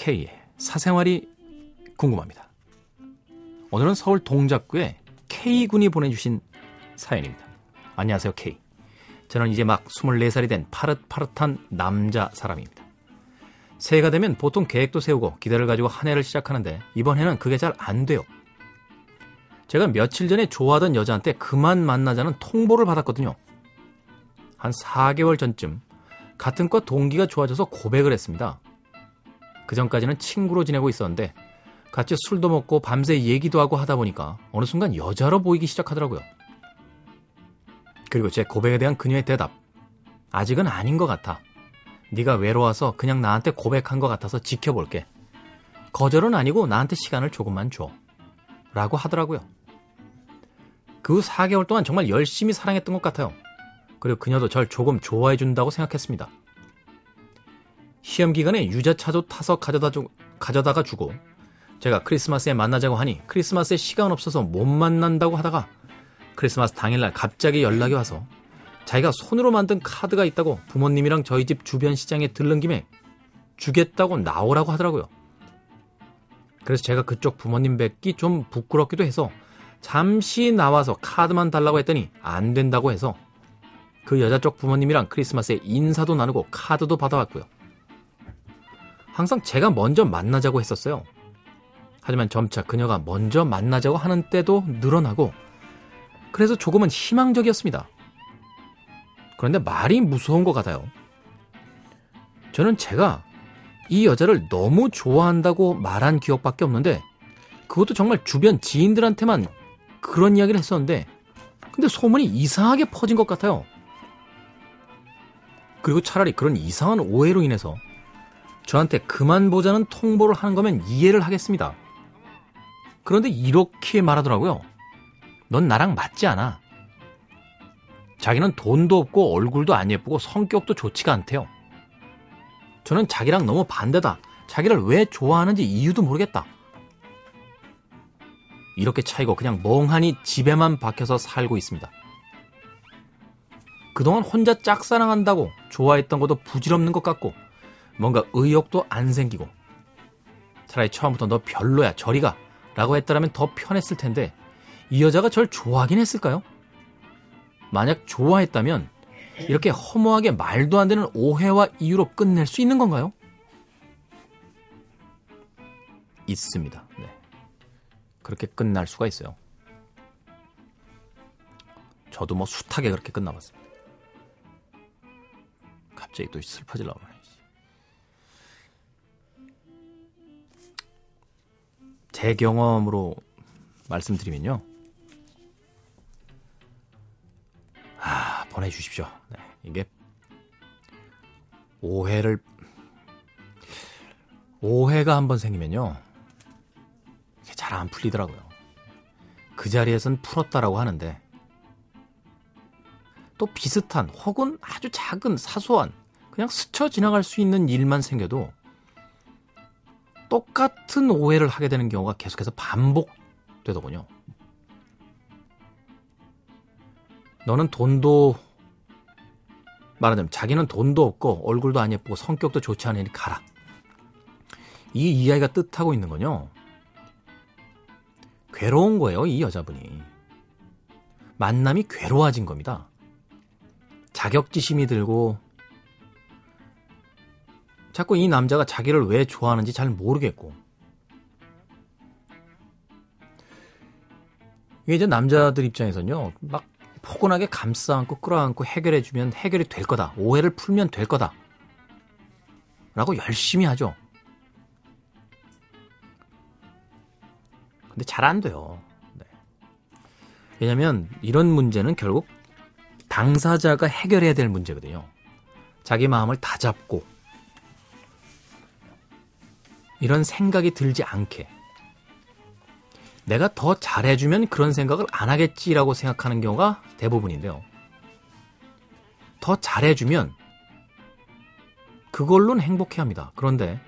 K의 사생활이 궁금합니다. 오늘은 서울 동작구에 K군이 보내주신 사연입니다. 안녕하세요, K. 저는 이제 막 24살이 된 파릇파릇한 남자 사람입니다. 새해가 되면 보통 계획도 세우고 기대를 가지고 한 해를 시작하는데 이번 해는 그게 잘 안 돼요. 제가 며칠 전에 좋아하던 여자한테 그만 만나자는 통보를 받았거든요. 한 4개월 전쯤 같은 과 동기가 좋아져서 고백을 했습니다. 그 전까지는 친구로 지내고 있었는데 같이 술도 먹고 밤새 얘기도 하고 하다 보니까 어느 순간 여자로 보이기 시작하더라고요. 그리고 제 고백에 대한 그녀의 대답. 아직은 아닌 것 같아. 네가 외로워서 그냥 나한테 고백한 것 같아서 지켜볼게. 거절은 아니고 나한테 시간을 조금만 줘. 라고 하더라고요. 그 4개월 동안 정말 열심히 사랑했던 것 같아요. 그리고 그녀도 절 조금 좋아해 준다고 생각했습니다. 시험 기간에 유자차도 타서 가져다 주, 가져다가 주고 제가 크리스마스에 만나자고 하니 크리스마스에 시간 없어서 못 만난다고 하다가 크리스마스 당일날 갑자기 연락이 와서 자기가 손으로 만든 카드가 있다고 부모님이랑 저희 집 주변 시장에 들른 김에 주겠다고 나오라고 하더라고요. 그래서 제가 그쪽 부모님 뵙기 좀 부끄럽기도 해서 잠시 나와서 카드만 달라고 했더니 안 된다고 해서 그 여자 쪽 부모님이랑 크리스마스에 인사도 나누고 카드도 받아왔고요. 항상 제가 먼저 만나자고 했었어요. 하지만 점차 그녀가 먼저 만나자고 하는 때도 늘어나고 그래서 조금은 희망적이었습니다. 그런데 말이 무서운 것 같아요. 저는 제가 이 여자를 너무 좋아한다고 말한 기억밖에 없는데 그것도 정말 주변 지인들한테만 그런 이야기를 했었는데 근데 소문이 이상하게 퍼진 것 같아요. 그리고 차라리 그런 이상한 오해로 인해서 저한테 그만 보자는 통보를 하는 거면 이해를 하겠습니다. 그런데 이렇게 말하더라고요. 넌 나랑 맞지 않아. 자기는 돈도 없고 얼굴도 안 예쁘고 성격도 좋지가 않대요. 저는 자기랑 너무 반대다. 자기를 왜 좋아하는지 이유도 모르겠다. 이렇게 차이고 그냥 멍하니 집에만 박혀서 살고 있습니다. 그동안 혼자 짝사랑한다고 좋아했던 것도 부질없는 것 같고 뭔가 의욕도 안 생기고 차라리 처음부터 너 별로야 저리가 라고 했더라면 더 편했을 텐데 이 여자가 절 좋아하긴 했을까요? 만약 좋아했다면 이렇게 허무하게 말도 안 되는 오해와 이유로 끝낼 수 있는 건가요? 있습니다. 네. 그렇게 끝날 수가 있어요. 저도 뭐 숱하게 그렇게 끝나봤습니다. 갑자기 또 슬퍼질라 그 제 경험으로 말씀드리면요. 아, 보내주십시오. 네, 이게 오해를 오해가 한번 생기면요. 이게 잘 안 풀리더라고요. 그 자리에선 풀었다라고 하는데 또 비슷한 혹은 아주 작은 사소한 그냥 스쳐 지나갈 수 있는 일만 생겨도 똑같은 오해를 하게 되는 경우가 계속해서 반복되더군요. 너는 돈도 말하자면 자기는 돈도 없고 얼굴도 안 예쁘고 성격도 좋지 않으니 가라. 이 이야기가 뜻하고 있는 건요. 괴로운 거예요, 이 여자분이. 만남이 괴로워진 겁니다. 자격지심이 들고 자꾸 이 남자가 자기를 왜 좋아하는지 잘 모르겠고. 이게 이제 남자들 입장에서는요, 막 포근하게 감싸 안고 끌어안고 해결해주면 해결이 될 거다. 오해를 풀면 될 거다. 라고 열심히 하죠. 근데 잘 안 돼요. 네. 왜냐면 이런 문제는 결국 당사자가 해결해야 될 문제거든요. 자기 마음을 다 잡고 이런 생각이 들지 않게 내가 더 잘해주면 그런 생각을 안 하겠지라고 생각하는 경우가 대부분인데요. 더 잘해주면 그걸로는 행복해 합니다. 그런데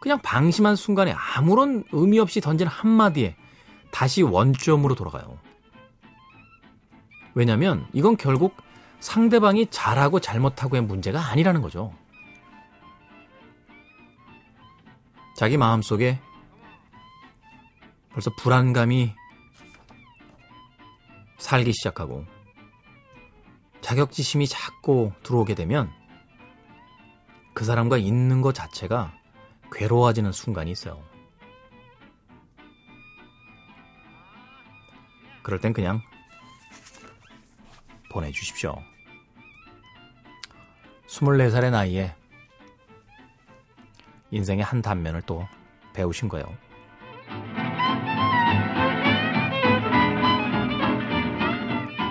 그냥 방심한 순간에 아무런 의미 없이 던진 한마디에 다시 원점으로 돌아가요. 왜냐면 이건 결국 상대방이 잘하고 잘못하고의 문제가 아니라는 거죠. 자기 마음속에 벌써 불안감이 살기 시작하고 자격지심이 자꾸 들어오게 되면 그 사람과 있는 것 자체가 괴로워지는 순간이 있어요. 그럴 땐 그냥 보내주십시오. 24살의 나이에 인생의 한 단면을 또 배우신 거예요.